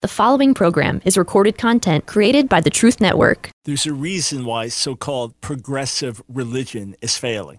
The following program is recorded content created by the Truth Network. There's a reason why so called progressive religion is failing.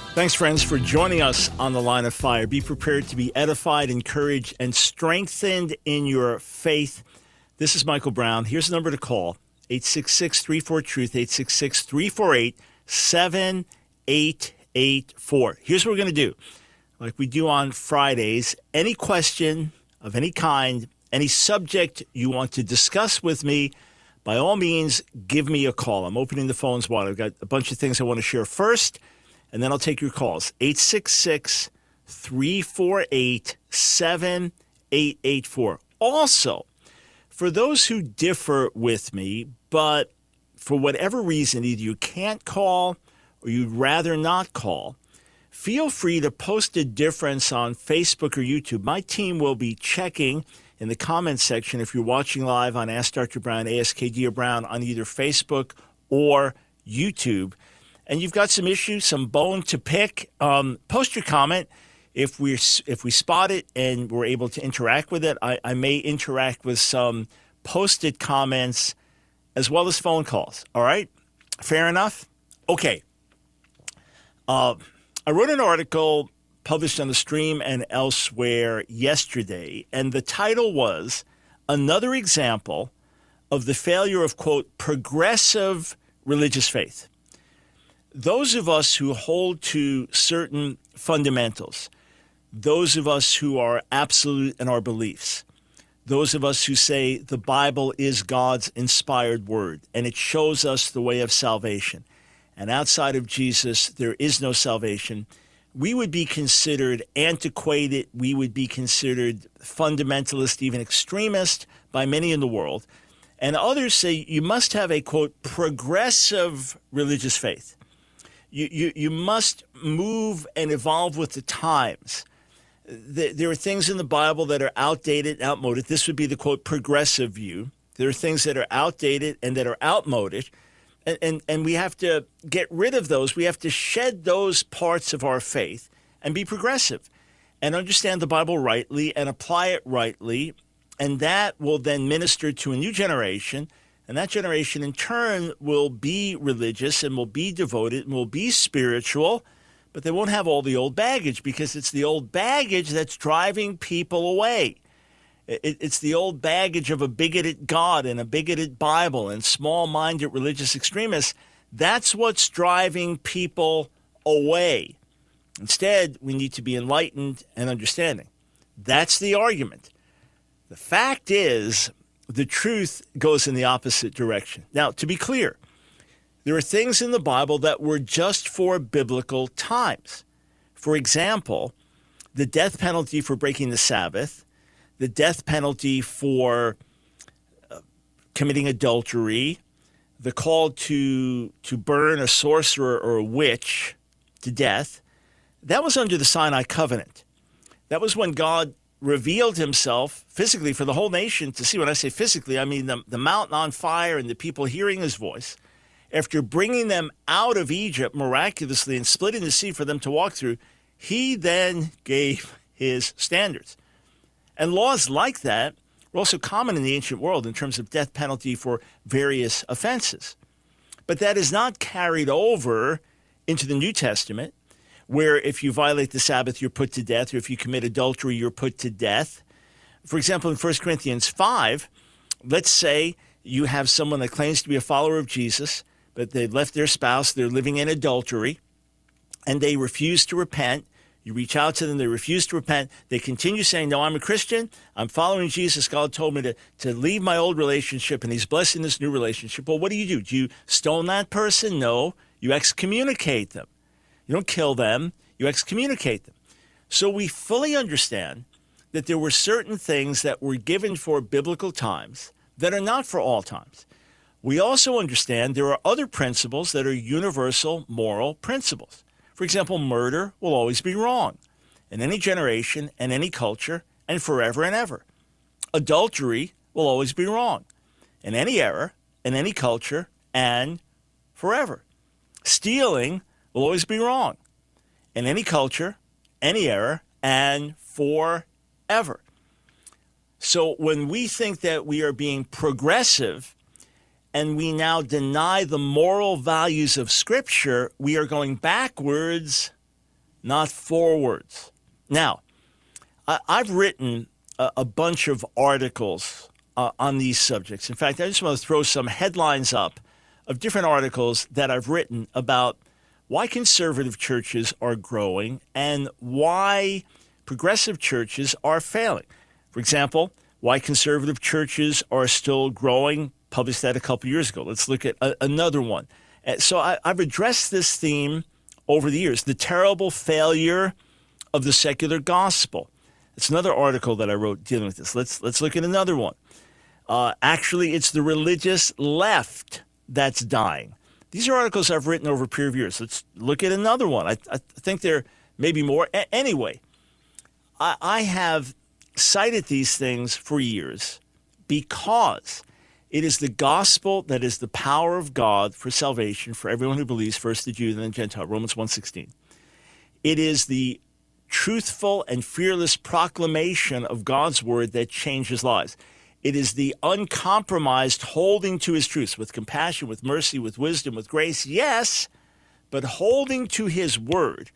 Thanks, friends, for joining us on the line of fire. Be prepared to be edified, encouraged, and strengthened in your faith. This is Michael Brown. Here's the number to call 866 34 Truth, 866 348 7884. Here's what we're going to do like we do on Fridays. Any question of any kind, any subject you want to discuss with me, by all means, give me a call. I'm opening the phones wide. I've got a bunch of things I want to share first and then I'll take your calls 866 348 7884. Also, for those who differ with me, but for whatever reason, either you can't call or you'd rather not call, feel free to post a difference on Facebook or YouTube. My team will be checking in the comments section if you're watching live on Ask Dr. Brown, ASKD or Brown on either Facebook or YouTube and you've got some issues, some bone to pick, um, post your comment. If we if we spot it and we're able to interact with it, I, I may interact with some posted comments as well as phone calls. All right, fair enough. Okay. Uh, I wrote an article published on the stream and elsewhere yesterday, and the title was "Another Example of the Failure of quote Progressive Religious Faith." Those of us who hold to certain fundamentals, those of us who are absolute in our beliefs, those of us who say the Bible is God's inspired word and it shows us the way of salvation, and outside of Jesus, there is no salvation, we would be considered antiquated, we would be considered fundamentalist, even extremist by many in the world. And others say you must have a quote, progressive religious faith you, you, you must move and evolve with the times. There are things in the Bible that are outdated, outmoded. This would be the quote progressive view. There are things that are outdated and that are outmoded. And, and, and we have to get rid of those. We have to shed those parts of our faith and be progressive and understand the Bible rightly and apply it rightly. And that will then minister to a new generation and that generation, in turn, will be religious and will be devoted and will be spiritual, but they won't have all the old baggage because it's the old baggage that's driving people away. It's the old baggage of a bigoted God and a bigoted Bible and small minded religious extremists. That's what's driving people away. Instead, we need to be enlightened and understanding. That's the argument. The fact is, the truth goes in the opposite direction. Now, to be clear, there are things in the Bible that were just for biblical times. For example, the death penalty for breaking the Sabbath, the death penalty for uh, committing adultery, the call to to burn a sorcerer or a witch to death. That was under the Sinai covenant. That was when God revealed himself physically for the whole nation to see. When I say physically, I mean the, the mountain on fire and the people hearing his voice. After bringing them out of Egypt miraculously and splitting the sea for them to walk through, he then gave his standards. And laws like that were also common in the ancient world in terms of death penalty for various offenses. But that is not carried over into the New Testament where if you violate the Sabbath, you're put to death, or if you commit adultery, you're put to death. For example, in 1 Corinthians 5, let's say you have someone that claims to be a follower of Jesus, but they've left their spouse, they're living in adultery, and they refuse to repent. You reach out to them, they refuse to repent. They continue saying, No, I'm a Christian. I'm following Jesus. God told me to, to leave my old relationship, and He's blessing this new relationship. Well, what do you do? Do you stone that person? No. You excommunicate them. You don't kill them, you excommunicate them. So we fully understand that there were certain things that were given for biblical times, that are not for all times. We also understand there are other principles that are universal moral principles. For example, murder will always be wrong in any generation and any culture and forever and ever. Adultery will always be wrong in any era, in any culture, and forever. Stealing will always be wrong in any culture, any era, and forever. So when we think that we are being progressive and we now deny the moral values of Scripture, we are going backwards, not forwards. Now, I've written a bunch of articles uh, on these subjects. In fact, I just want to throw some headlines up of different articles that I've written about why conservative churches are growing and why progressive churches are failing. For example, why conservative churches are still growing, published that a couple years ago. Let's look at a, another one. Uh, so I, I've addressed this theme over the years the terrible failure of the secular gospel. It's another article that I wrote dealing with this. Let's, let's look at another one. Uh, actually, it's the religious left that's dying. These are articles I've written over of years. Let's look at another one. I, I think there may be more. A- anyway, I, I have cited these things for years because it is the gospel that is the power of God for salvation for everyone who believes, first the Jew, then the Gentile, Romans 1.16. It is the truthful and fearless proclamation of God's word that changes lives. It is the uncompromised holding to his truths with compassion, with mercy, with wisdom, with grace, yes, but holding to his word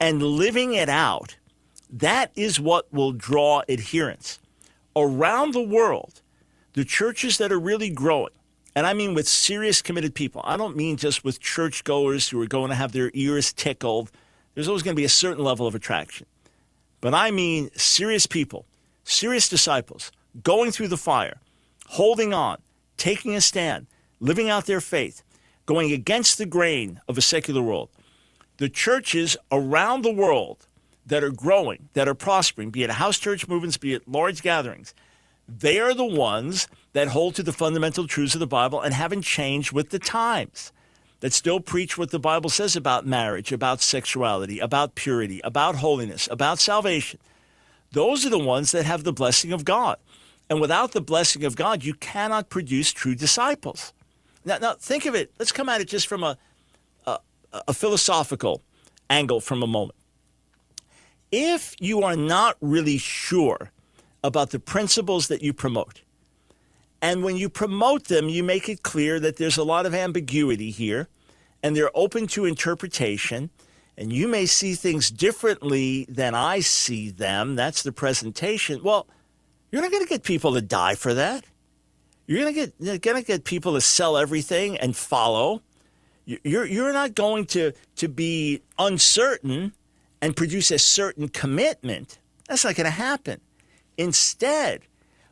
and living it out. That is what will draw adherents. Around the world, the churches that are really growing, and I mean with serious committed people, I don't mean just with churchgoers who are going to have their ears tickled. There's always going to be a certain level of attraction. But I mean serious people, serious disciples going through the fire, holding on, taking a stand, living out their faith, going against the grain of a secular world. The churches around the world that are growing, that are prospering, be it house church movements, be it large gatherings, they are the ones that hold to the fundamental truths of the Bible and haven't changed with the times, that still preach what the Bible says about marriage, about sexuality, about purity, about holiness, about salvation. Those are the ones that have the blessing of God. And without the blessing of God, you cannot produce true disciples. Now, now think of it. Let's come at it just from a, a, a philosophical angle from a moment. If you are not really sure about the principles that you promote, and when you promote them, you make it clear that there's a lot of ambiguity here, and they're open to interpretation, and you may see things differently than I see them. That's the presentation. Well, you're not going to get people to die for that. You're going to get going to get people to sell everything and follow. You're you're not going to to be uncertain and produce a certain commitment. That's not going to happen. Instead,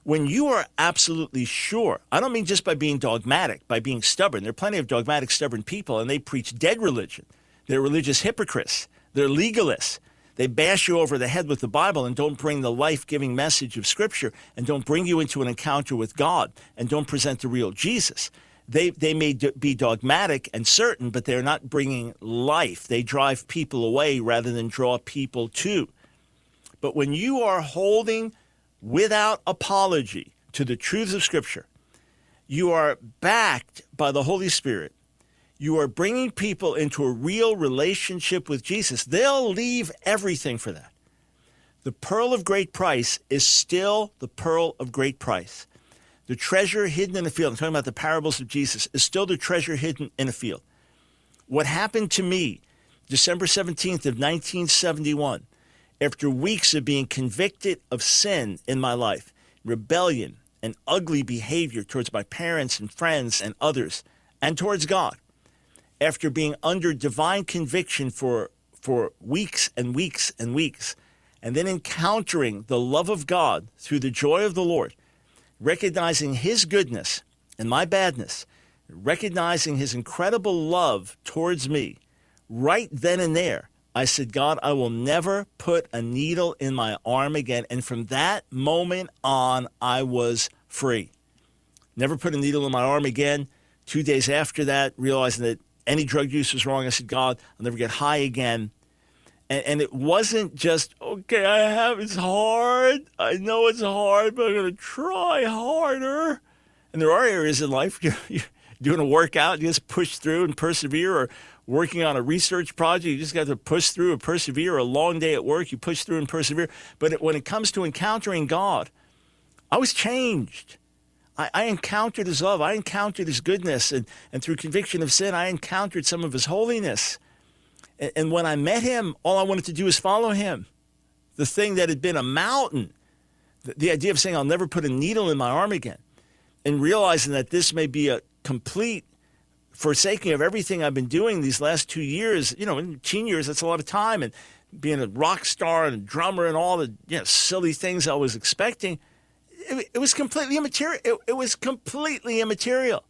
when you are absolutely sure, I don't mean just by being dogmatic, by being stubborn. There are plenty of dogmatic, stubborn people, and they preach dead religion. They're religious hypocrites. They're legalists. They bash you over the head with the Bible and don't bring the life giving message of Scripture and don't bring you into an encounter with God and don't present the real Jesus. They, they may be dogmatic and certain, but they're not bringing life. They drive people away rather than draw people to. But when you are holding without apology to the truths of Scripture, you are backed by the Holy Spirit you are bringing people into a real relationship with Jesus, they'll leave everything for that. The pearl of great price is still the pearl of great price. The treasure hidden in a field, I'm talking about the parables of Jesus, is still the treasure hidden in a field. What happened to me December 17th of 1971, after weeks of being convicted of sin in my life, rebellion and ugly behavior towards my parents and friends and others, and towards God, after being under divine conviction for, for weeks and weeks and weeks, and then encountering the love of God through the joy of the Lord, recognizing His goodness and my badness, recognizing His incredible love towards me, right then and there, I said, God, I will never put a needle in my arm again. And from that moment on, I was free. Never put a needle in my arm again. Two days after that, realizing that any drug use was wrong, I said, God, I'll never get high again. And, and it wasn't just, okay, I have, it's hard. I know it's hard, but I'm going to try harder. And there are areas in life, you're, you're doing a workout, you just push through and persevere, or working on a research project, you just got to push through and persevere, a long day at work, you push through and persevere. But when it comes to encountering God, I was changed. I, I, encountered his love. I encountered his goodness. And, and through conviction of sin, I encountered some of his holiness. And, and when I met him, all I wanted to do was follow him. The thing that had been a mountain, the, the idea of saying, I'll never put a needle in my arm again, and realizing that this may be a complete forsaking of everything I've been doing these last two years. You know, in teen years, that's a lot of time. And being a rock star and a drummer and all the you know, silly things I was expecting – it, it was completely immaterial. It, it was completely immaterial.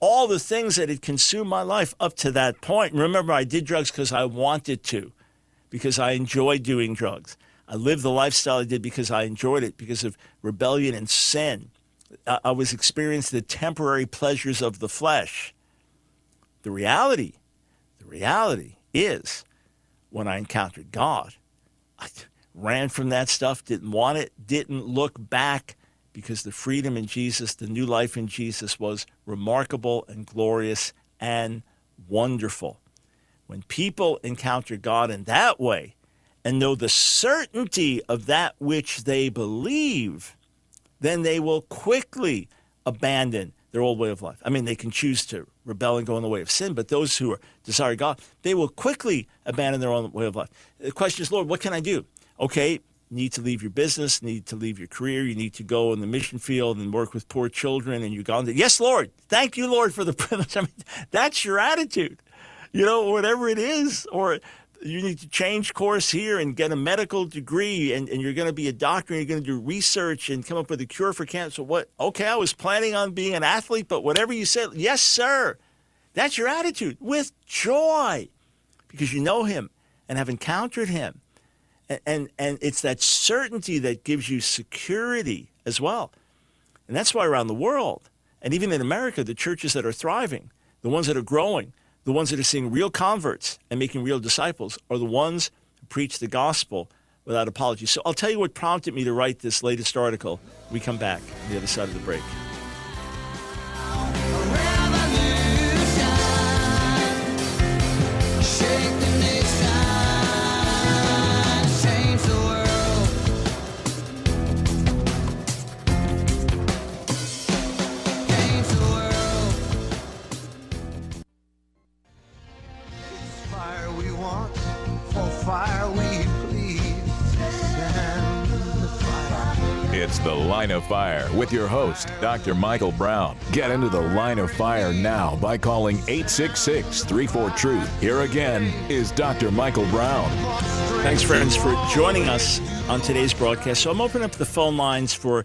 All the things that had consumed my life up to that point. Remember, I did drugs because I wanted to, because I enjoyed doing drugs. I lived the lifestyle I did because I enjoyed it, because of rebellion and sin. I, I was experiencing the temporary pleasures of the flesh. The reality, the reality is when I encountered God, I, ran from that stuff, didn't want it, didn't look back because the freedom in Jesus, the new life in Jesus was remarkable and glorious and wonderful. When people encounter God in that way and know the certainty of that which they believe, then they will quickly abandon their old way of life. I mean, they can choose to rebel and go in the way of sin, but those who are desire God, they will quickly abandon their own way of life. The question is, Lord, what can I do? okay, need to leave your business, need to leave your career, you need to go in the mission field and work with poor children, and you go, yes, Lord, thank you, Lord, for the privilege. I mean, that's your attitude, you know, whatever it is, or you need to change course here and get a medical degree, and, and you're going to be a doctor, and you're going to do research and come up with a cure for cancer. What? Okay, I was planning on being an athlete, but whatever you said, yes, sir. That's your attitude with joy because you know him and have encountered him and, and, it's that certainty that gives you security as well. And that's why around the world, and even in America, the churches that are thriving, the ones that are growing, the ones that are seeing real converts and making real disciples are the ones who preach the gospel without apology. So I'll tell you what prompted me to write this latest article. We come back on the other side of the break. Fire with your host, Dr. Michael Brown. Get into the line of fire now by calling 866 34 Truth. Here again is Dr. Michael Brown. Thanks, friends, for joining us on today's broadcast. So I'm opening up the phone lines for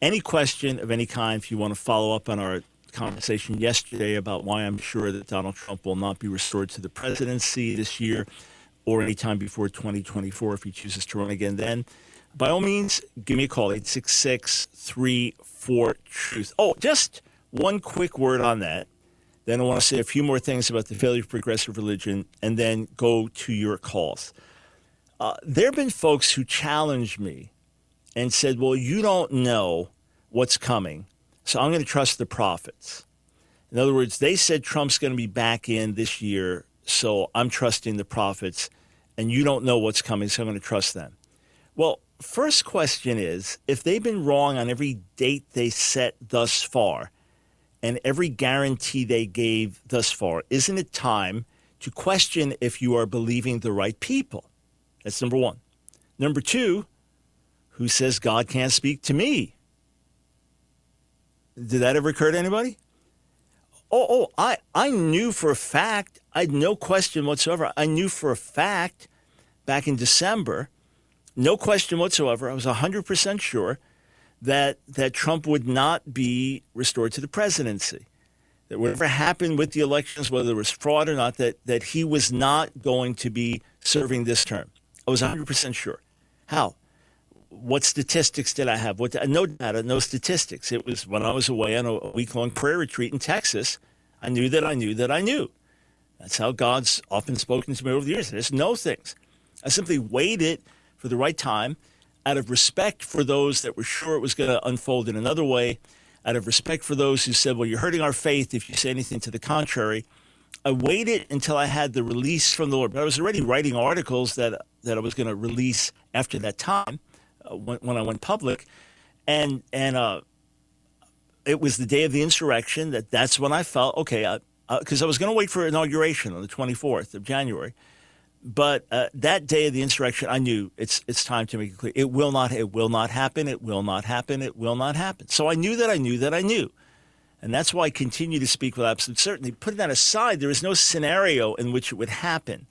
any question of any kind if you want to follow up on our conversation yesterday about why I'm sure that Donald Trump will not be restored to the presidency this year or anytime before 2024 if he chooses to run again then by all means, give me a call, 866 34 Truth. Oh, just one quick word on that. Then I want to say a few more things about the failure of progressive religion and then go to your calls. Uh, there have been folks who challenged me and said, Well, you don't know what's coming, so I'm going to trust the prophets. In other words, they said Trump's going to be back in this year, so I'm trusting the prophets, and you don't know what's coming, so I'm going to trust them. Well, first question is if they've been wrong on every date they set thus far and every guarantee they gave thus far, isn't it time to question if you are believing the right people? That's number one. Number two, who says God can't speak to me? Did that ever occur to anybody? Oh, oh, I, I knew for a fact, I had no question whatsoever. I knew for a fact back in December no question whatsoever, I was 100% sure that, that Trump would not be restored to the presidency. That whatever happened with the elections, whether it was fraud or not, that, that he was not going to be serving this term. I was 100% sure. How? what statistics did I have? What no data, no statistics. It was when I was away on a week long prayer retreat in Texas. I knew that I knew that I knew. That's how God's often spoken to me over the years. Just know things. I simply waited for the right time out of respect for those that were sure it was going to unfold in another way, out of respect for those who said, Well, you're hurting our faith if you say anything to the contrary. I waited until I had the release from the Lord. But I was already writing articles that, that I was going to release after that time uh, when, when I went public. And, and uh, it was the day of the insurrection that that's when I felt, okay, because I, I, I was going to wait for inauguration on the 24th of January. But uh, that day of the insurrection, I knew it's it's time to make it clear. It will not. It will not happen. It will not happen. It will not happen. So I knew that I knew that I knew, and that's why I continue to speak with absolute certainty. Putting that aside, there is no scenario in which it would happen.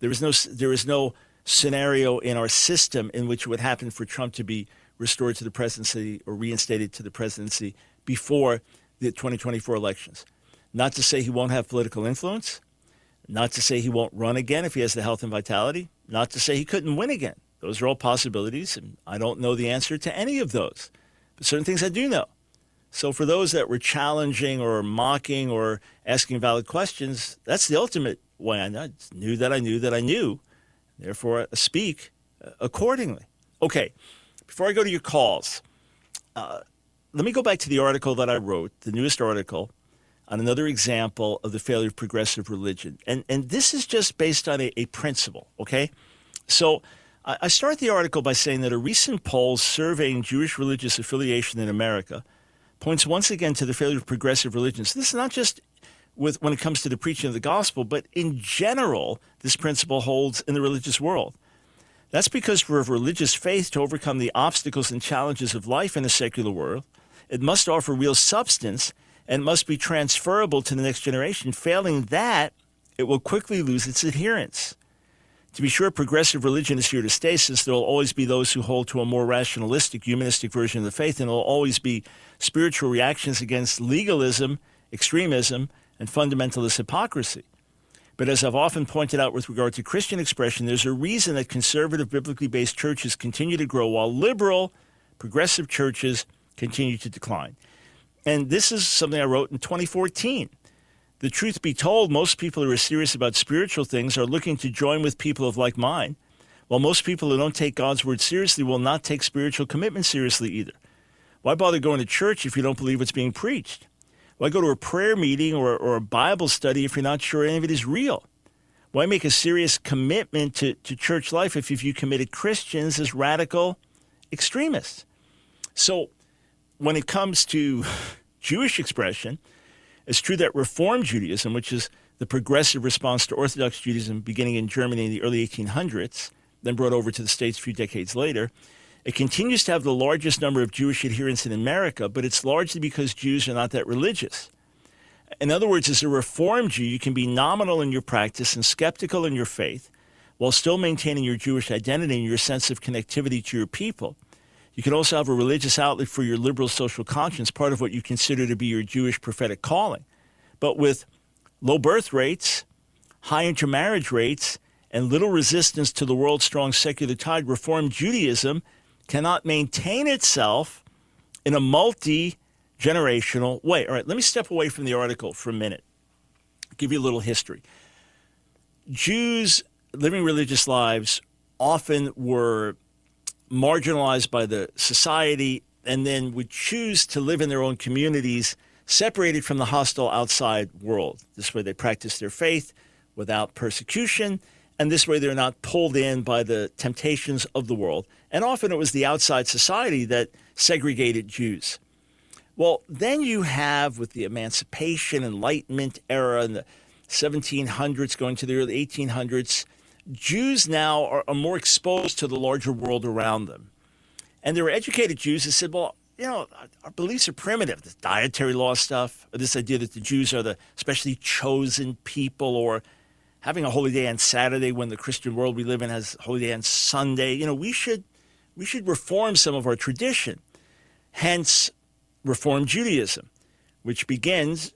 There is no there is no scenario in our system in which it would happen for Trump to be restored to the presidency or reinstated to the presidency before the 2024 elections. Not to say he won't have political influence not to say he won't run again if he has the health and vitality. Not to say he couldn't win again. Those are all possibilities, and I don't know the answer to any of those. But certain things I do know. So for those that were challenging or mocking or asking valid questions, that's the ultimate way I knew that I knew that I knew. Therefore, I speak uh, accordingly. Okay, before I go to your calls, uh, let me go back to the article that I wrote, the newest article on another example of the failure of progressive religion. And, and this is just based on a, a principle, okay? So I, I start the article by saying that a recent poll surveying Jewish religious affiliation in America points once again to the failure of progressive religions. This is not just with when it comes to the preaching of the gospel, but in general, this principle holds in the religious world. That's because for a religious faith to overcome the obstacles and challenges of life in a secular world, it must offer real substance and must be transferable to the next generation. Failing that, it will quickly lose its adherents. To be sure, progressive religion is here to stay, since there will always be those who hold to a more rationalistic, humanistic version of the faith, and there will always be spiritual reactions against legalism, extremism, and fundamentalist hypocrisy. But as I've often pointed out with regard to Christian expression, there's a reason that conservative, biblically based churches continue to grow while liberal, progressive churches continue to decline. And this is something I wrote in 2014. The truth be told, most people who are serious about spiritual things are looking to join with people of like mind, while most people who don't take God's word seriously will not take spiritual commitment seriously either. Why bother going to church if you don't believe what's being preached? Why go to a prayer meeting or, or a Bible study if you're not sure any of it is real? Why make a serious commitment to, to church life if, if you committed Christians as radical extremists? So when it comes to Jewish expression, it's true that Reform Judaism, which is the progressive response to Orthodox Judaism beginning in Germany in the early 1800s, then brought over to the States a few decades later, it continues to have the largest number of Jewish adherents in America, but it's largely because Jews are not that religious. In other words, as a Reform Jew, you can be nominal in your practice and skeptical in your faith while still maintaining your Jewish identity and your sense of connectivity to your people. You can also have a religious outlet for your liberal social conscience, part of what you consider to be your Jewish prophetic calling. But with low birth rates, high intermarriage rates, and little resistance to the world's strong secular tide, Reform Judaism cannot maintain itself in a multi generational way. All right, let me step away from the article for a minute, give you a little history. Jews living religious lives often were marginalized by the society and then would choose to live in their own communities separated from the hostile outside world. This way they practice their faith without persecution, and this way they're not pulled in by the temptations of the world. And often it was the outside society that segregated Jews. Well, then you have, with the Emancipation, Enlightenment era in the 1700s going to the early 1800s, Jews now are, are more exposed to the larger world around them. And there were educated Jews who said, well, you know, our beliefs are primitive. This dietary law stuff, this idea that the Jews are the especially chosen people, or having a holy day on Saturday when the Christian world we live in has holy day on Sunday. You know, we should we should reform some of our tradition. Hence, Reform Judaism, which begins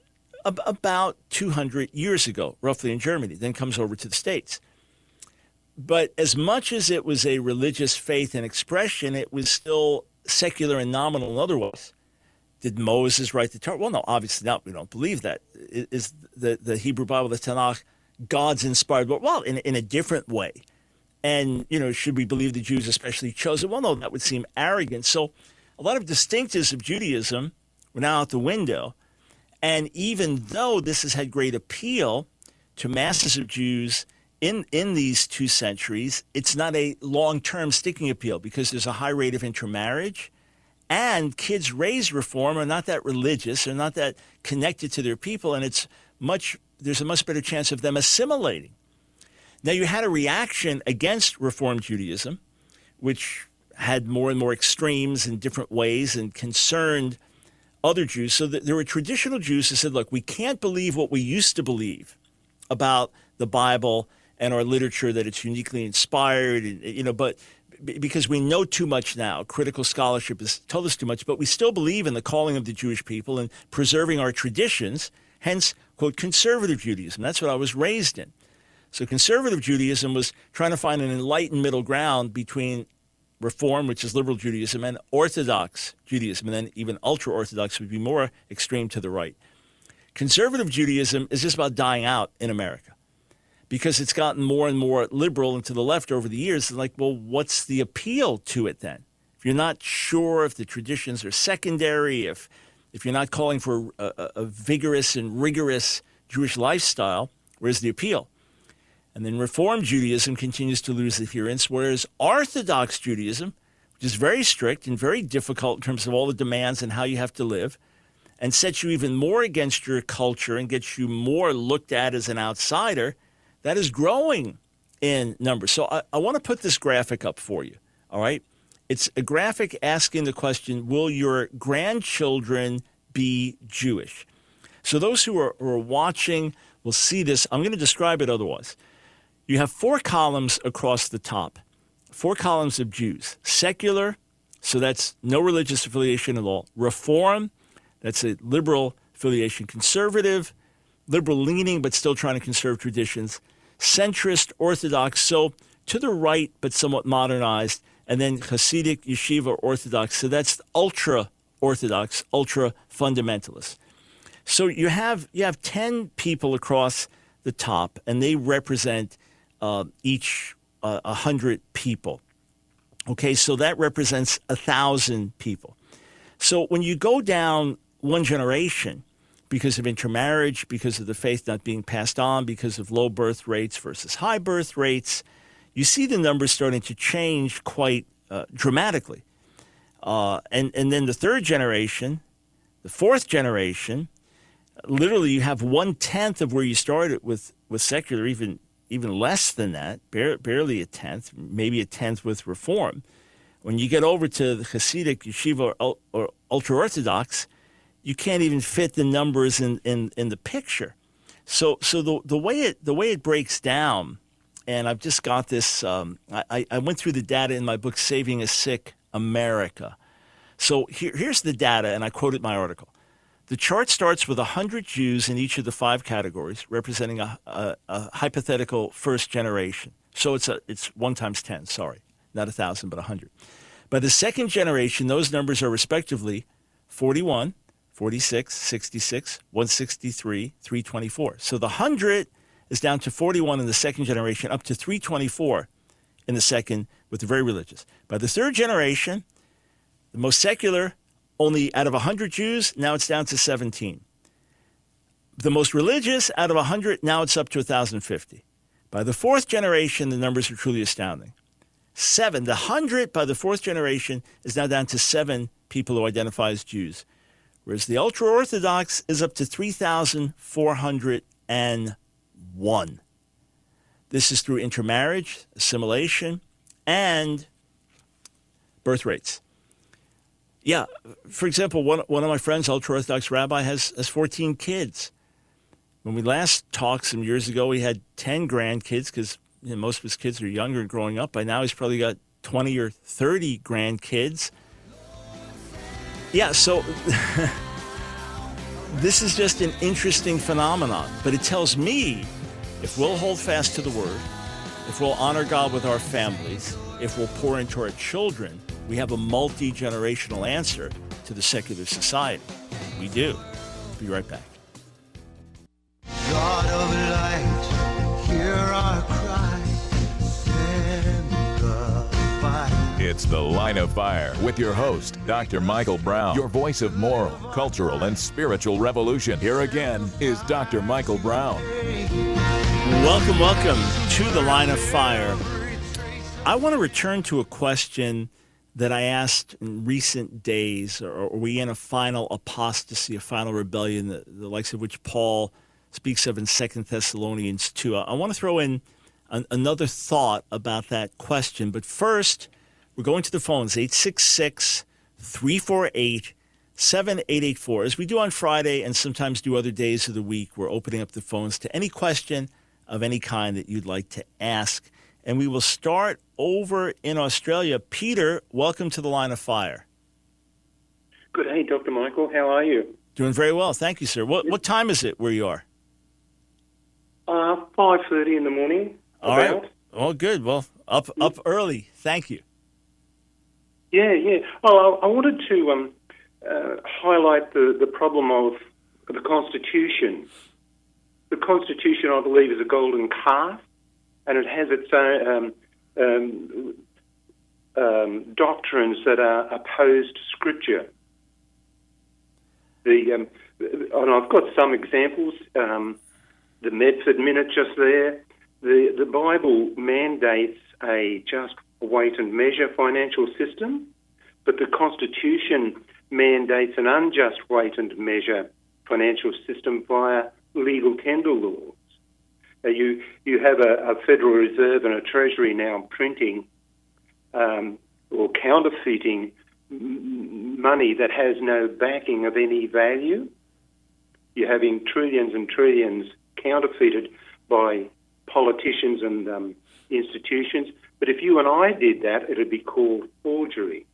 ab- about 200 years ago, roughly in Germany, then comes over to the States But as much as it was a religious faith and expression, it was still secular and nominal in other ways. Did Moses write the Torah? Well, no, obviously not. We don't believe that. Is the, the Hebrew Bible, the Tanakh, God's inspired word? Well, in, in a different way. And, you know, should we believe the Jews especially chose it? Well, no, that would seem arrogant. So a lot of distinctives of Judaism were now out the window. And even though this has had great appeal to masses of Jews in, in these two centuries, it's not a long term sticking appeal because there's a high rate of intermarriage. And kids raised reform are not that religious, they're not that connected to their people, and it's much there's a much better chance of them assimilating. Now you had a reaction against Reform Judaism, which had more and more extremes in different ways and concerned other Jews. So there were traditional Jews who said, look, we can't believe what we used to believe about the Bible and our literature that it's uniquely inspired, and, you know, but because we know too much now, critical scholarship has told us too much, but we still believe in the calling of the Jewish people and preserving our traditions, hence, quote, conservative Judaism. That's what I was raised in. So conservative Judaism was trying to find an enlightened middle ground between Reform, which is liberal Judaism, and Orthodox Judaism, and then even ultra Orthodox would be more extreme to the right. Conservative Judaism is just about dying out in America because it's gotten more and more liberal and to the left over the years. Like, well, what's the appeal to it then? If you're not sure if the traditions are secondary, if if you're not calling for a, a vigorous and rigorous Jewish lifestyle, where's the appeal? And then Reform Judaism continues to lose adherents, whereas Orthodox Judaism, which is very strict and very difficult in terms of all the demands and how you have to live, and sets you even more against your culture and gets you more looked at as an outsider, that is growing in numbers. So I, I want to put this graphic up for you. All right. It's a graphic asking the question Will your grandchildren be Jewish? So those who are, who are watching will see this. I'm going to describe it otherwise. You have four columns across the top, four columns of Jews secular, so that's no religious affiliation at all, reform, that's a liberal affiliation, conservative, liberal leaning, but still trying to conserve traditions, centrist Orthodox, so to the right, but somewhat modernized, and then Hasidic Yeshiva Orthodox. So that's ultra Orthodox, ultra fundamentalist. So you have you have ten people across the top, and they represent uh, each uh, a uh, hundred people. Okay, so that represents a thousand people. So when you go down one generation, because of intermarriage, because of the faith not being passed on, because of low birth rates versus high birth rates, you see the numbers starting to change quite uh, dramatically. Uh, and, and then the third generation, the fourth generation, literally you have one tenth of where you started with, with secular, even, even less than that, bare, barely a tenth, maybe a tenth with reform. When you get over to the Hasidic yeshiva or, or ultra Orthodox, you can't even fit the numbers in, in, in the picture. So, so the, the, way it, the way it breaks down, and I've just got this, um, I, I went through the data in my book, Saving a Sick America. So here, here's the data, and I quoted my article. The chart starts with 100 Jews in each of the five categories, representing a, a, a hypothetical first generation. So it's, a, it's 1 times 10, sorry, not 1,000, but 100. By the second generation, those numbers are respectively 41, 46, 66, 163, 324. So the 100 is down to 41 in the second generation, up to 324 in the second with the very religious. By the third generation, the most secular, only out of 100 Jews, now it's down to 17. The most religious, out of 100, now it's up to 1,050. By the fourth generation, the numbers are truly astounding. Seven, the 100 by the fourth generation is now down to seven people who identify as Jews whereas the ultra Orthodox is up to 3,401. This is through intermarriage, assimilation, and birth rates. Yeah, for example, one, one of my friends, ultra Orthodox rabbi, has, has 14 kids. When we last talked some years ago, he had 10 grandkids because you know, most of his kids are younger growing up. By now, he's probably got 20 or 30 grandkids. Yeah, so this is just an interesting phenomenon, but it tells me if we'll hold fast to the word, if we'll honor God with our families, if we'll pour into our children, we have a multi generational answer to the secular society. We do. Be right back. It's The Line of Fire with your host, Dr. Michael Brown, your voice of moral, cultural, and spiritual revolution. Here again is Dr. Michael Brown. Welcome, welcome to The Line of Fire. I want to return to a question that I asked in recent days. Are, we in a final apostasy, a final rebellion, the, the likes of which Paul speaks of in Second Thessalonians 2? I, I want to throw in an, another thought about that question. But first, we're going to the phones 866 348 7884. As we do on Friday and sometimes do other days of the week, we're opening up the phones to any question of any kind that you'd like to ask. And we will start over in Australia. Peter, welcome to the line of fire. Good day, Dr. Michael. How are you? Doing very well. Thank you, sir. What, what time is it where you are? Uh, 5.30 in the morning. All about. right. Well, good. Well, up, up early. Thank you. Yeah, yeah. Well, I, I wanted to um, uh, highlight the, the problem of the Constitution. The Constitution, I believe, is a golden calf, and it has its own um, um, um, doctrines that are opposed to Scripture. The um, and I've got some examples. Um, the Medford Minute just there. The the Bible mandates a just weight and measure financial system, but the Constitution mandates an unjust weight and measure financial system via legal tender laws. Uh, you you have a, a, Federal Reserve and a Treasury now printing um, or counterfeiting money that has no backing of any value. You're having trillions and trillions counterfeited by politicians and um, institutions but if you and I did that, it'd be called forgery.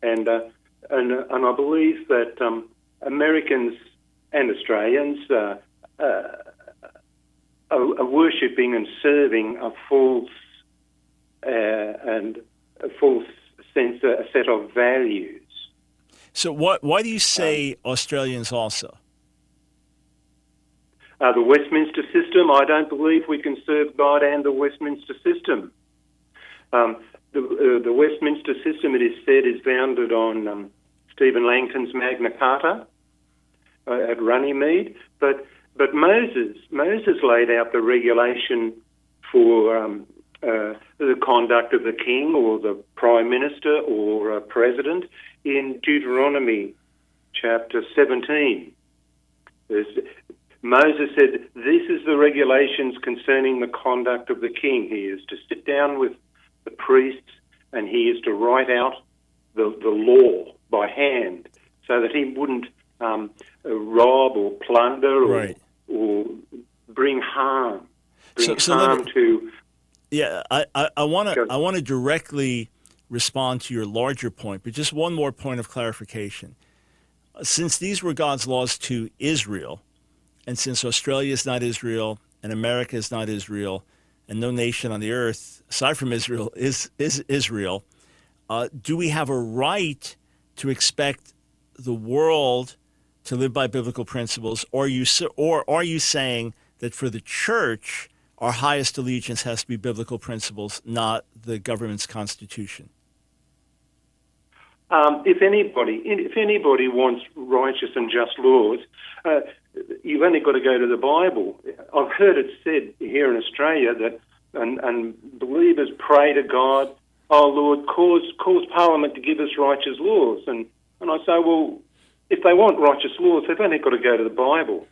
And uh, and uh, and I believe that um, Americans and Australians uh, uh are, are worshipping and serving a false uh, and a false sense, a set of values. So, what? Why do you say um, Australians also? Uh, the Westminster system, I don't believe we can serve God and the Westminster system. Um, the, uh, the, Westminster system, it is said, is founded on um, Stephen Langton's Magna Carta uh, at Runnymede, but but Moses Moses laid out the regulation for um, uh, the conduct of the king or the prime minister or president in Deuteronomy chapter 17. There's, Moses said, This is the regulations concerning the conduct of the king. He is to sit down with the priests and he is to write out the, the law by hand so that he wouldn't um, rob or plunder or, right. or bring harm. Bring so, so harm me, to. Yeah, I, I want to I want to directly respond to your larger point, but just one more point of clarification. Since these were God's laws to Israel, and since Australia is not Israel and America is not Israel, and no nation on the earth aside from Israel is is Israel, uh, do we have a right to expect the world to live by biblical principles, or are you or are you saying that for the church, our highest allegiance has to be biblical principles, not the government's constitution? Um, if anybody, if anybody wants righteous and just laws, uh, you've only got to go to the Bible. I've heard it said here in Australia that and, and believers pray to God, "Oh Lord, cause cause Parliament to give us righteous laws." And and I say, well, if they want righteous laws, they've only got to go to the Bible.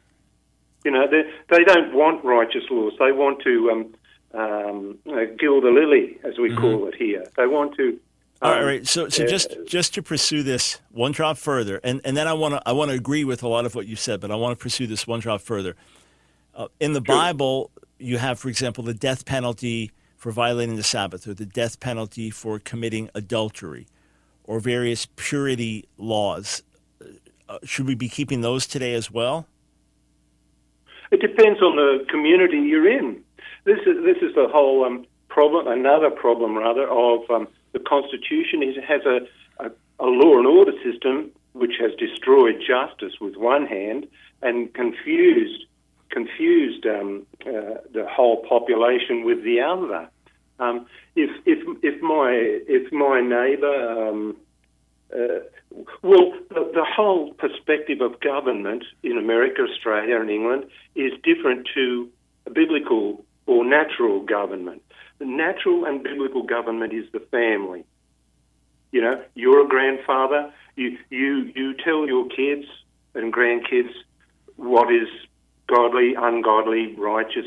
You know, they they don't want righteous laws. They want to um, um, uh, gild the lily, as we mm-hmm. call it here. They want to all right, right. So, so just just to pursue this one drop further, and, and then I want to I want to agree with a lot of what you said, but I want to pursue this one drop further. Uh, in the sure. Bible, you have, for example, the death penalty for violating the Sabbath, or the death penalty for committing adultery, or various purity laws. Uh, should we be keeping those today as well? It depends on the community you're in. this is this is the whole um, problem. Another problem, rather, of um, the Constitution it has a, a, a law and order system which has destroyed justice with one hand and confused confused um, uh, the whole population with the other. Um, if if if my if my neighbour um, uh, well, the, the, whole perspective of government in America, Australia, and England is different to biblical or natural government. The natural and biblical government is the family. You know, you're a grandfather. You you you tell your kids and grandkids what is godly, ungodly, righteous,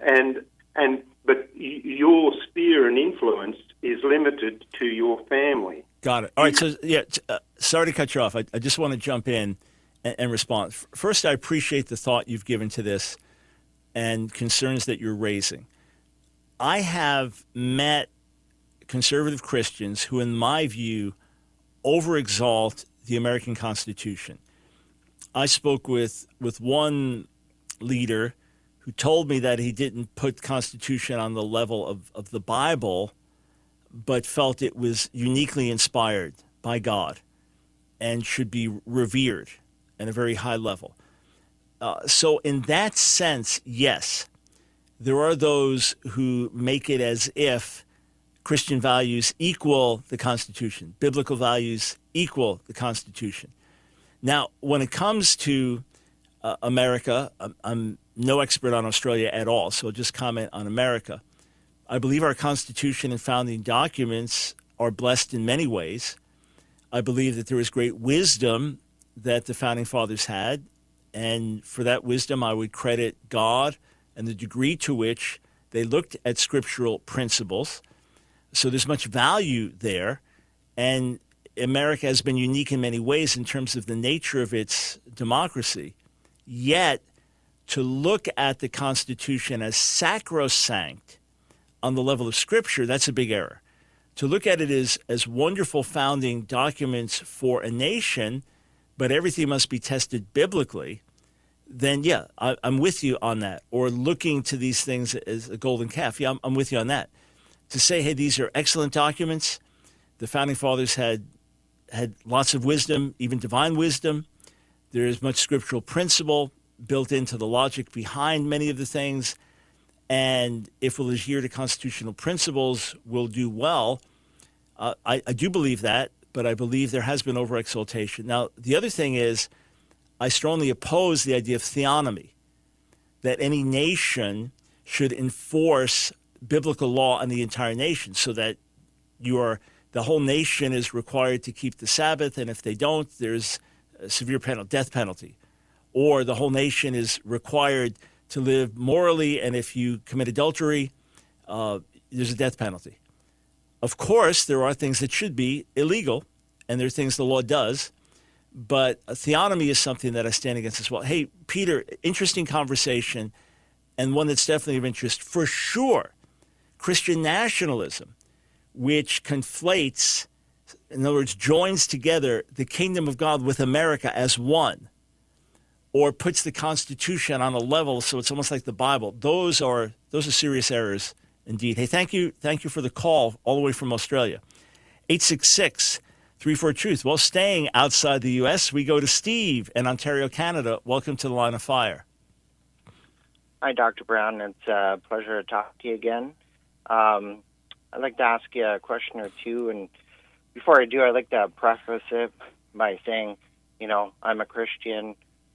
and and but your sphere and influence is limited to your family. Got it. All right. So yeah, uh, sorry to cut you off. I, I just want to jump in and, and respond. First, I appreciate the thought you've given to this and concerns that you're raising. I have met conservative Christians who, in my view, overexalt the American Constitution. I spoke with, with one leader who told me that he didn't put Constitution on the level of, of the Bible, but felt it was uniquely inspired by God and should be revered at a very high level. Uh, so, in that sense, yes, there are those who make it as if Christian values equal the Constitution, biblical values equal the Constitution. Now, when it comes to uh, America, I'm, I'm no expert on Australia at all, so I'll just comment on America. I believe our Constitution and founding documents are blessed in many ways. I believe that there is great wisdom that the founding fathers had and for that wisdom, I would credit God and the degree to which they looked at scriptural principles. So there's much value there. And America has been unique in many ways in terms of the nature of its democracy. Yet, to look at the Constitution as sacrosanct on the level of Scripture, that's a big error. To look at it as, as wonderful founding documents for a nation, but everything must be tested biblically, then yeah, I, am with you on that. Or looking to these things as a golden calf. Yeah, I'm, I'm with you on that. To say, hey, these are excellent documents. The founding fathers had had lots of wisdom, even divine wisdom. There is much scriptural principle built into the logic behind many of the things. And if we'll adhere to constitutional principles, we'll do well. Uh, I, I do believe that, but I believe there has been overexaltation. Now, the other thing is, I strongly oppose the idea of theonomy, that any nation should enforce biblical law on the entire nation so that the whole nation is required to keep the Sabbath, and if they don't, there's a severe penalty, death penalty. Or the whole nation is required to live morally, and if you commit adultery, uh, there's a death penalty. Of course, there are things that should be illegal, and there are things the law does but theonomy is something that I stand against as well. Hey, Peter, interesting conversation, and one that's definitely of interest for sure. Christian nationalism, which conflates, in other words, joins together the kingdom of God with America as one, or puts the Constitution on a level so it's almost like the Bible. Those are those are serious errors indeed. Hey, thank you, thank you for the call all the way from Australia. 866 Three for Truth. Well, staying outside the U.S., we go to Steve in Ontario, Canada. Welcome to the Line of Fire. Hi, Dr. Brown. It's a pleasure to talk to you again. Um, I'd like to ask you a question or two. And before I do, I'd like to preface it by saying, you know, I'm a Christian.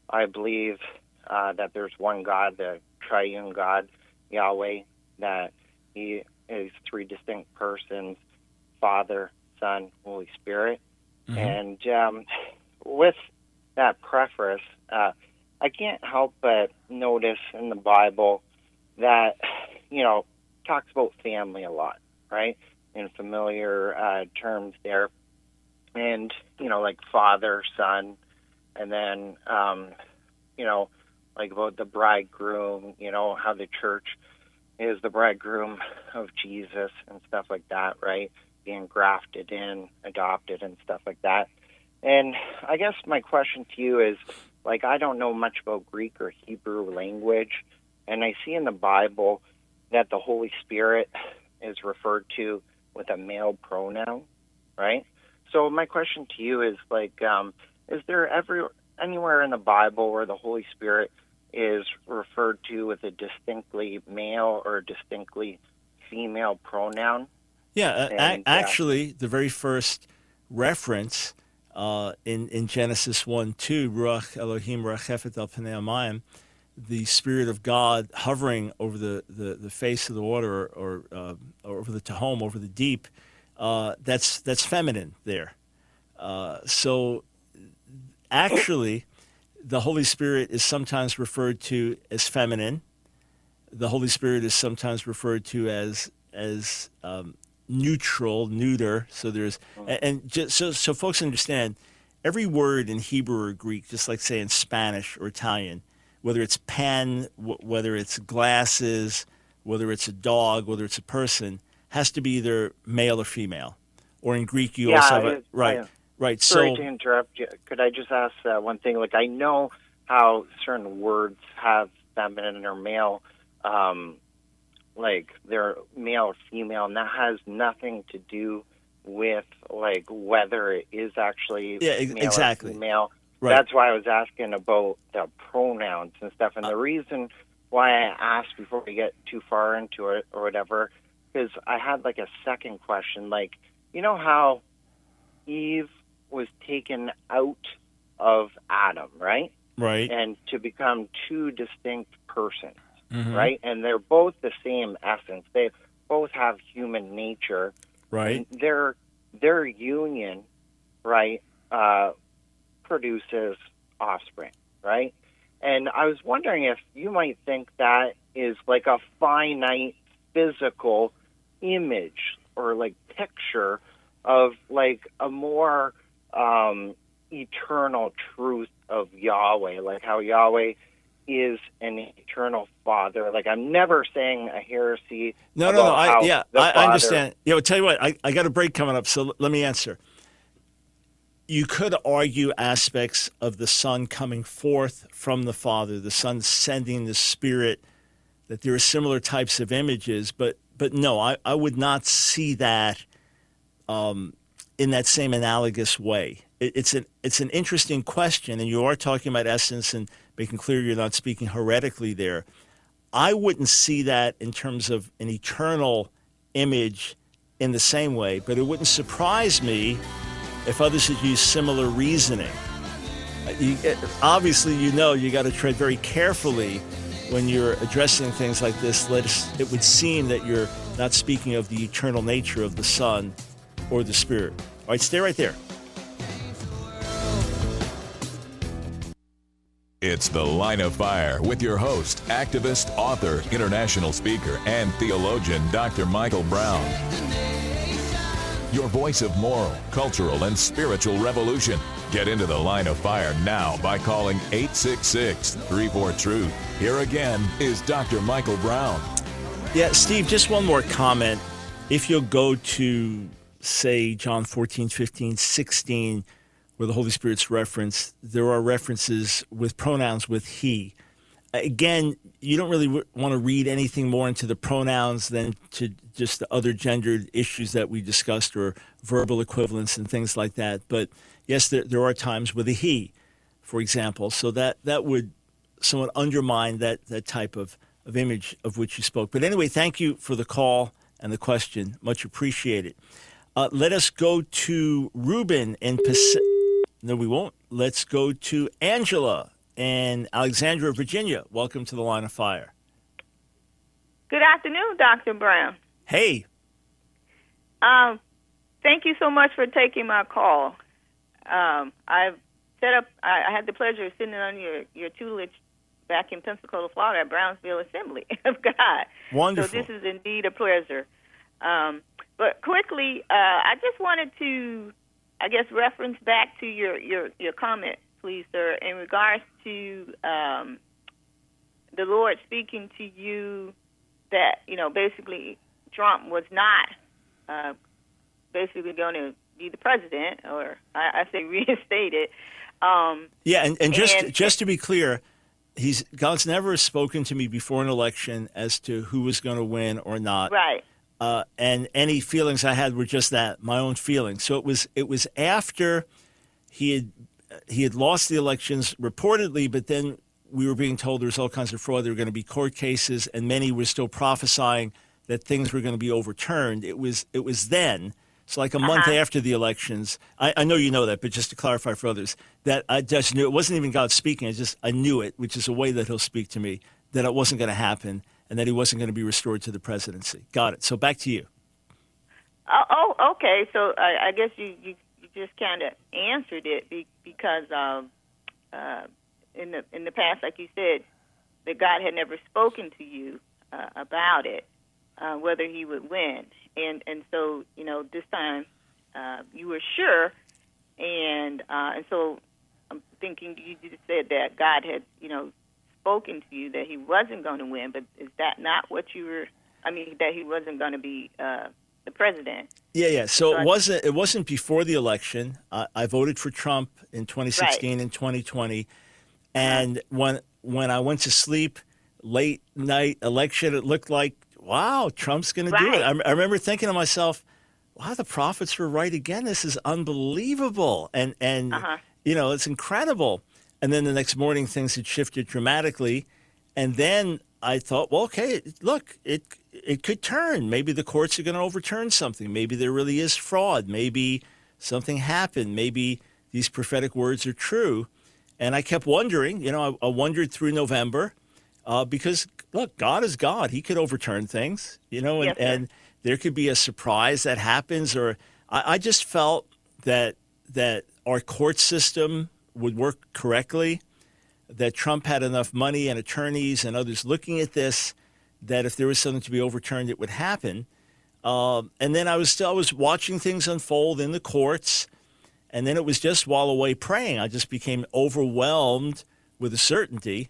I believe uh, that there's one God, the triune God, Yahweh, that He is three distinct persons Father, Son, Holy Spirit. Mm-hmm. And um, with that preface, uh, I can't help but notice in the Bible that, you know, talks about family a lot, right? In familiar uh, terms there. And, you know, like father, son, and then, um, you know, like about the bridegroom, you know, how the church is the bridegroom of Jesus and stuff like that, right? Being grafted in, adopted, and stuff like that. And I guess my question to you is like, I don't know much about Greek or Hebrew language, and I see in the Bible that the Holy Spirit is referred to with a male pronoun, right? So my question to you is like, um, is there ever anywhere in the Bible where the Holy Spirit is referred to with a distinctly male or distinctly female pronoun? Yeah, uh, And, a- actually, the very first reference uh, in in Genesis one two, Ruach Elohim Rachefet al Pnei the Spirit of God hovering over the, the, the face of the water or, or, uh, or over the Tehom, over the deep. Uh, that's that's feminine there. Uh, so actually, the Holy Spirit is sometimes referred to as feminine. The Holy Spirit is sometimes referred to as as um, neutral, neuter. So there's and, and just so so folks understand, every word in Hebrew or Greek, just like say in Spanish or Italian, whether it's pen, w- whether it's glasses, whether it's a dog, whether it's a person, has to be either male or female. Or in Greek, you Yeah, also have a, it- right, I- right. Sorry So to interrupt you. Could I just ask uh, one thing? Like, I know how certain words have feminine or male, um, like they're male or female, and that has nothing to do with like whether it is actually Yeah, ex- male exactly. or female. Right. That's why I was asking about the pronouns and stuff. And the uh, reason why I asked before we get too far into it or whatever, is I had like a second question. Like, you know how Eve was taken out of Adam, right? right, And to become two distinct persons, Mhm. right? And they're both the same essence. They both have human nature. right, And their their union, right, uh, produces offspring, right? And I was wondering if you might think that is like a finite physical image or like picture of like a more um, eternal truth of Yahweh, like how Yahweh is an eternal father. Like I'm never saying a heresy. No, no, no. I, yeah, I, I understand. Yeah, well, tell you what, I, I got a break coming up, so l- let me answer. You could argue aspects of the Son coming forth from the Father, the Son sending the Spirit, that there are similar types of images, but but no, I, I would not see that um, in that same analogous way. It, it's an it's an interesting question, and you are talking about essence and making clear you're not speaking heretically there. I wouldn't see that in terms of an eternal image in the same way, but it wouldn't surprise me if others had used similar reasoning. Uh, You, uh, obviously, you know you got to tread very carefully when you're addressing things like this. Let us, it would seem that you're not speaking of the eternal nature of the Son or the Spirit. All right, stay right there. It's The Line of Fire with your host, activist, author, international speaker, and theologian, Dr. Michael Brown. Your voice of moral, cultural, and spiritual revolution. Get into The Line of Fire now by calling 866 34 Truth. Here again is Dr. Michael Brown. Yeah, Steve, just one more comment. If you'll go to, say, John 14, 15, 16, where the Holy Spirit's referenced, there are references with pronouns with he. Again, you don't really w- want to read anything more into the pronouns than to just the other gendered issues that we discussed or verbal equivalents and things like that. But yes, there, there are times with a he, for example. So that, that would somewhat undermine that, that type of, of image of which you spoke. But anyway, thank you for the call and the question. Much appreciated. Uh, let us go to Ruben in Pacific. No, we won't. Let's go to Angela in Alexandria, Virginia. Welcome to the Line of Fire. Good afternoon, Dr. Brown. Hey, Um, thank you so much for taking my call. Um, I've set up, I, I had the pleasure of sitting on your, your tutelage back in Pensacola, Florida at Brownsville Assembly of God. Wonderful. So this is indeed a pleasure. Um, but quickly, uh, I just wanted to, I guess, reference back to your, your, your comment, please, sir, in regards to um, the Lord speaking to you that, you know, basically Trump was not uh, basically going to be the president, or I, I say reinstated. Um, yeah, and, and just And- just to be clear, he's God's never spoken to me before an election as to who was going to win or not. Right. Uh, and any feelings I had were just that, my own feelings. So it was it was after he had he had lost the elections reportedly, but then we were being told there was all kinds of fraud. There were going to be court cases, and many were still prophesying that things were going to be overturned. It was it was then. So like a month Uh-huh. after the elections, I, I know you know that, but just to clarify for others, that I just knew it wasn't even God speaking. I just I knew it, which is a way that He'll speak to me, that it wasn't going to happen, and that He wasn't going to be restored to the presidency. Got it. So back to you. Oh, oh okay. So I, I guess you, you, you just kind of answered it be, because um, uh, in the in the past, like you said, that God had never spoken to you uh, about it, uh, whether He would win, and and so you know this time uh, you were sure, and uh, and so I'm thinking you just said that God had you know spoken to you that He wasn't going to win, but is that not what you were? I mean, that He wasn't going to be uh, the president. Yeah, yeah. So it wasn't it wasn't before the election. I I voted for Trump in 2016 and 2020, and when when I went to sleep late night election, it looked like wow, Trump's going to do it. I, I remember thinking to myself, wow, the prophets were right again. This is unbelievable, and and Uh-huh. you know it's incredible. And then the next morning, things had shifted dramatically, and then I thought, well, okay, look, it it could turn. Maybe the courts are going to overturn something. Maybe there really is fraud. Maybe something happened. Maybe these prophetic words are true. And I kept wondering. You know, I, I wondered through November uh, because look, God is God. He could overturn things. You know, and, Yes, and there could be a surprise that happens. Or I, I just felt that that our court system would work correctly that Trump had enough money and attorneys and others looking at this that if there was something to be overturned, it would happen. Um, and then I was still I was watching things unfold in the courts, and then it was just while away praying, I just became overwhelmed with a certainty.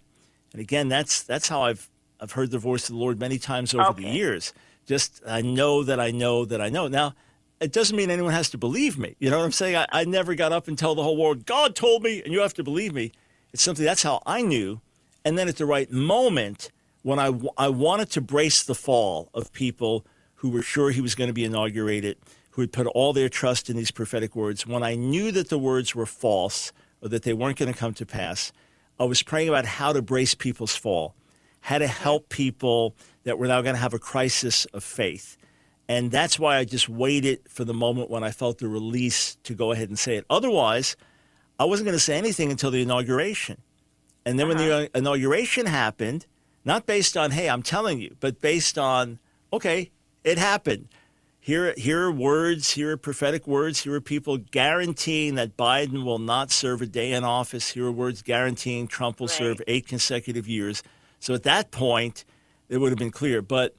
And again, that's that's how I've I've heard the voice of the Lord many times over the years. Just I know that I know that I know. Now, it doesn't mean anyone has to believe me. You know what I'm saying? I, I never got up and tell the whole world, God told me, and you have to believe me. It's something that's how I knew. And then at the right moment, when I, I wanted to brace the fall of people who were sure he was going to be inaugurated, who had put all their trust in these prophetic words, when I knew that the words were false or that they weren't going to come to pass, I was praying about how to brace people's fall, how to help people that were now going to have a crisis of faith. And that's why I just waited for the moment when I felt the release to go ahead and say it. Otherwise, I wasn't going to say anything until the inauguration. And then when the uh-huh. inauguration happened, not based on, hey, I'm telling you, but based on, okay, it happened. Here, here are words, here are prophetic words, here are people guaranteeing that Biden will not serve a day in office. Here are words guaranteeing Trump will Right. serve eight consecutive years. So at that point, it would have been clear. But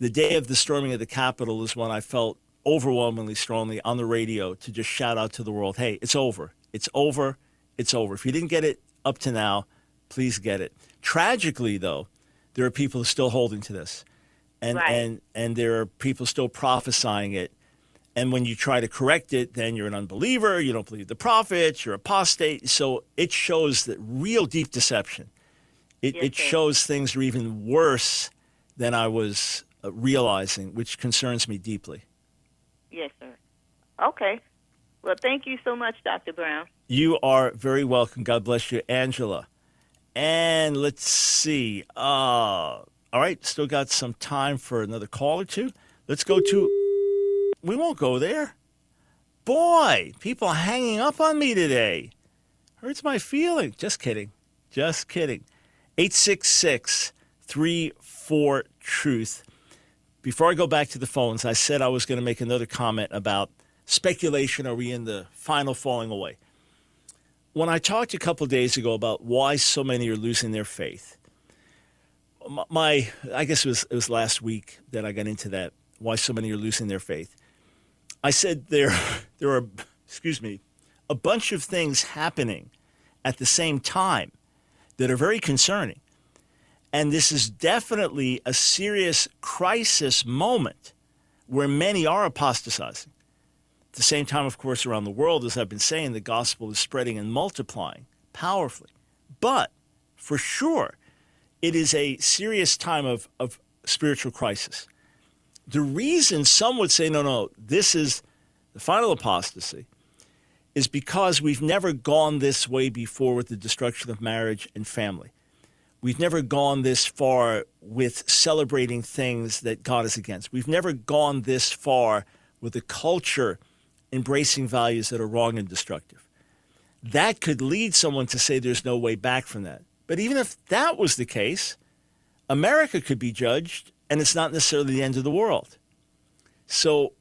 the day of the storming of the Capitol is when I felt overwhelmingly strongly on the radio to just shout out to the world, hey, it's over. It's over. It's over. If you didn't get it up to now, please get it. Tragically, though, there are people still holding to this. And, Right. and, and there are people still prophesying it. And when you try to correct it, then you're an unbeliever. You don't believe the prophets. You're apostate. So it shows that real deep deception. It, Yes, it shows things are even worse than I was realizing, which concerns me deeply. Yes, sir. Okay. Well, thank you so much, Dr. Brown. You are very welcome. God bless you, Angela. And let's see. Uh, all right, still got some time for another call or two. Let's go to. We won't go there. Boy, people hanging up on me today. Hurts my feelings. Just kidding. Just kidding. 866 34 Truth. Before I go back to the phones, I said I was going to make another comment about speculation. Are we in the final falling away? When I talked a couple days ago about why so many are losing their faith, my I guess it was it was last week that I got into that. Why so many are losing their faith? I said there there are excuse me a bunch of things happening at the same time that are very concerning. And this is definitely a serious crisis moment where many are apostatizing. At the same time, of course, around the world, as I've been saying, the gospel is spreading and multiplying powerfully. But for sure, it is a serious time of, of spiritual crisis. The reason some would say, no, no, this is the final apostasy, is because we've never gone this way before with the destruction of marriage and family. We've never gone this far with celebrating things that God is against. We've never gone this far with a culture embracing values that are wrong and destructive. That could lead someone to say there's no way back from that. But even if that was the case, America could be judged, and it's not necessarily the end of the world. So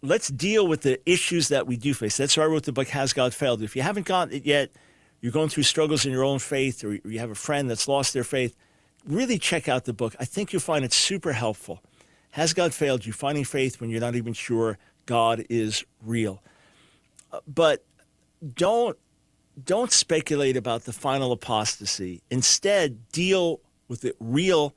let's deal with the issues that we do face. That's why I wrote the book, Has God Failed? If you haven't gotten it yet, you're going through struggles in your own faith, or you have a friend that's lost their faith, really check out the book. I think you'll find it super helpful. Has God failed you? Finding faith when you're not even sure God is real. Uh, but don't don't speculate about the final apostasy. Instead, deal with the real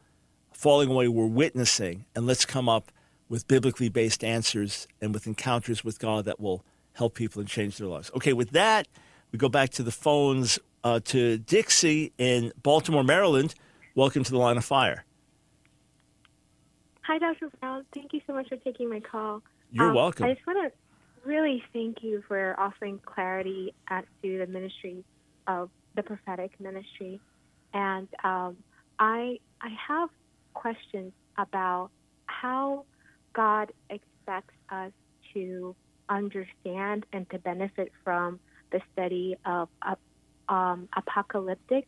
falling away we're witnessing, and let's come up with biblically based answers and with encounters with God that will help people and change their lives. Okay, with that, we go back to the phones uh, to Dixie in Baltimore, Maryland. Welcome to the line of fire. Hi, Dr. Brown. Thank you so much for taking my call. You're um, welcome. I just want to really thank you for offering clarity as to the ministry of the prophetic ministry. And um, I, I have questions about how God expects us to understand and to benefit from the study of uh, um, apocalyptic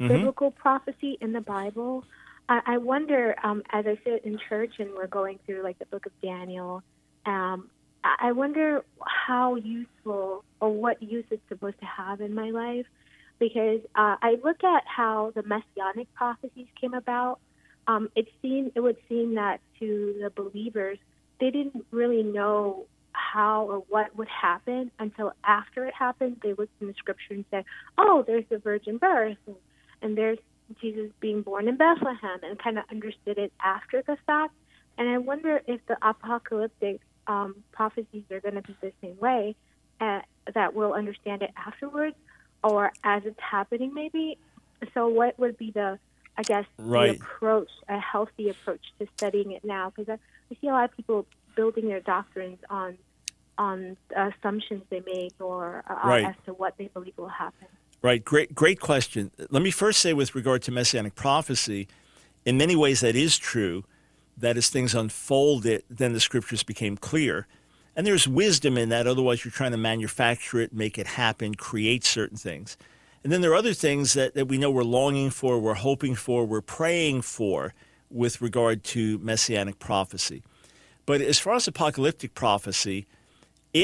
Mhm. biblical prophecy in the Bible. I, I wonder, um, as I sit in church and we're going through like the book of Daniel, um, I I wonder how useful or what use it's supposed to have in my life. Because uh, I look at how the messianic prophecies came about. Um, it seemed it would seem that to the believers, they didn't really know how or what would happen until after it happened. They looked in the scripture and said, "Oh, there's the virgin birth, and, and there's Jesus being born in Bethlehem," and kind of understood it after the fact. And I wonder if the apocalyptic um, prophecies are going to be the same way, uh, that we'll understand it afterwards, or as it's happening, maybe. So, what would be the, I guess, Right. the approach, a healthy approach to studying it now? Because I, I see a lot of people building their doctrines on on assumptions they make or uh, Right. as to what they believe will happen. Right. Great, great question. Let me first say, with regard to messianic prophecy, in many ways that is true. That as things unfolded, then the scriptures became clear, and there's wisdom in that. Otherwise, you're trying to manufacture it, make it happen, create certain things. And then there are other things that, that we know we're longing for, we're hoping for, we're praying for with regard to messianic prophecy. But as far as apocalyptic prophecy,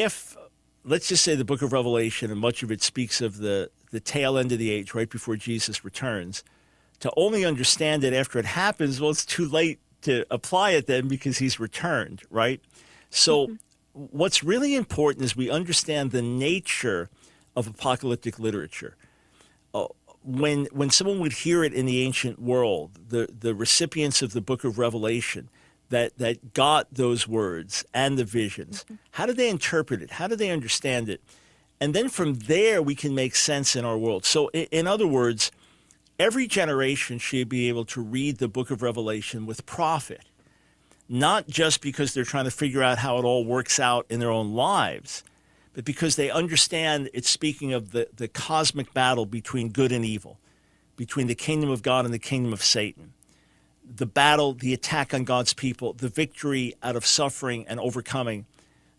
if let's just say the book of Revelation and much of it speaks of the, the tail end of the age, right before Jesus returns, to only understand it after it happens, well, it's too late to apply it then because he's returned, right? So, what's really important is we understand the nature of apocalyptic literature. Uh, when, when someone would hear it in the ancient world, the, the recipients of the book of Revelation, that, that got those words and the visions. Mm-hmm. How do they interpret it? How do they understand it? And then from there, we can make sense in our world. So, in, in other words, every generation should be able to read the book of Revelation with profit, not just because they're trying to figure out how it all works out in their own lives, but because they understand it's speaking of the, the cosmic battle between good and evil, between the kingdom of God and the kingdom of Satan the battle, the attack on God's people, the victory out of suffering and overcoming,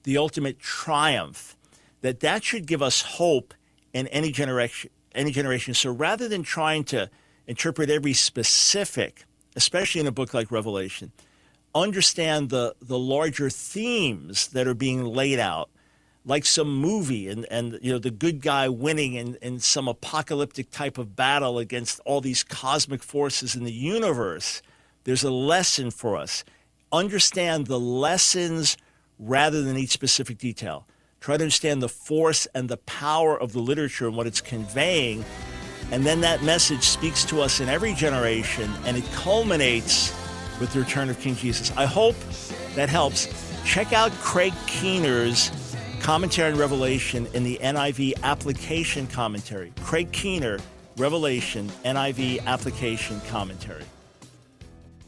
the ultimate triumph, that that should give us hope in any generation. Any generation. So rather than trying to interpret every specific, especially in a book like Revelation, understand the the larger themes that are being laid out, like some movie and, and you know the good guy winning in, in some apocalyptic type of battle against all these cosmic forces in the universe there's a lesson for us. Understand the lessons rather than each specific detail. Try to understand the force and the power of the literature and what it's conveying. And then that message speaks to us in every generation and it culminates with the return of King Jesus. I hope that helps. Check out Craig Keener's commentary on Revelation in the NIV application commentary. Craig Keener, Revelation NIV Application Commentary.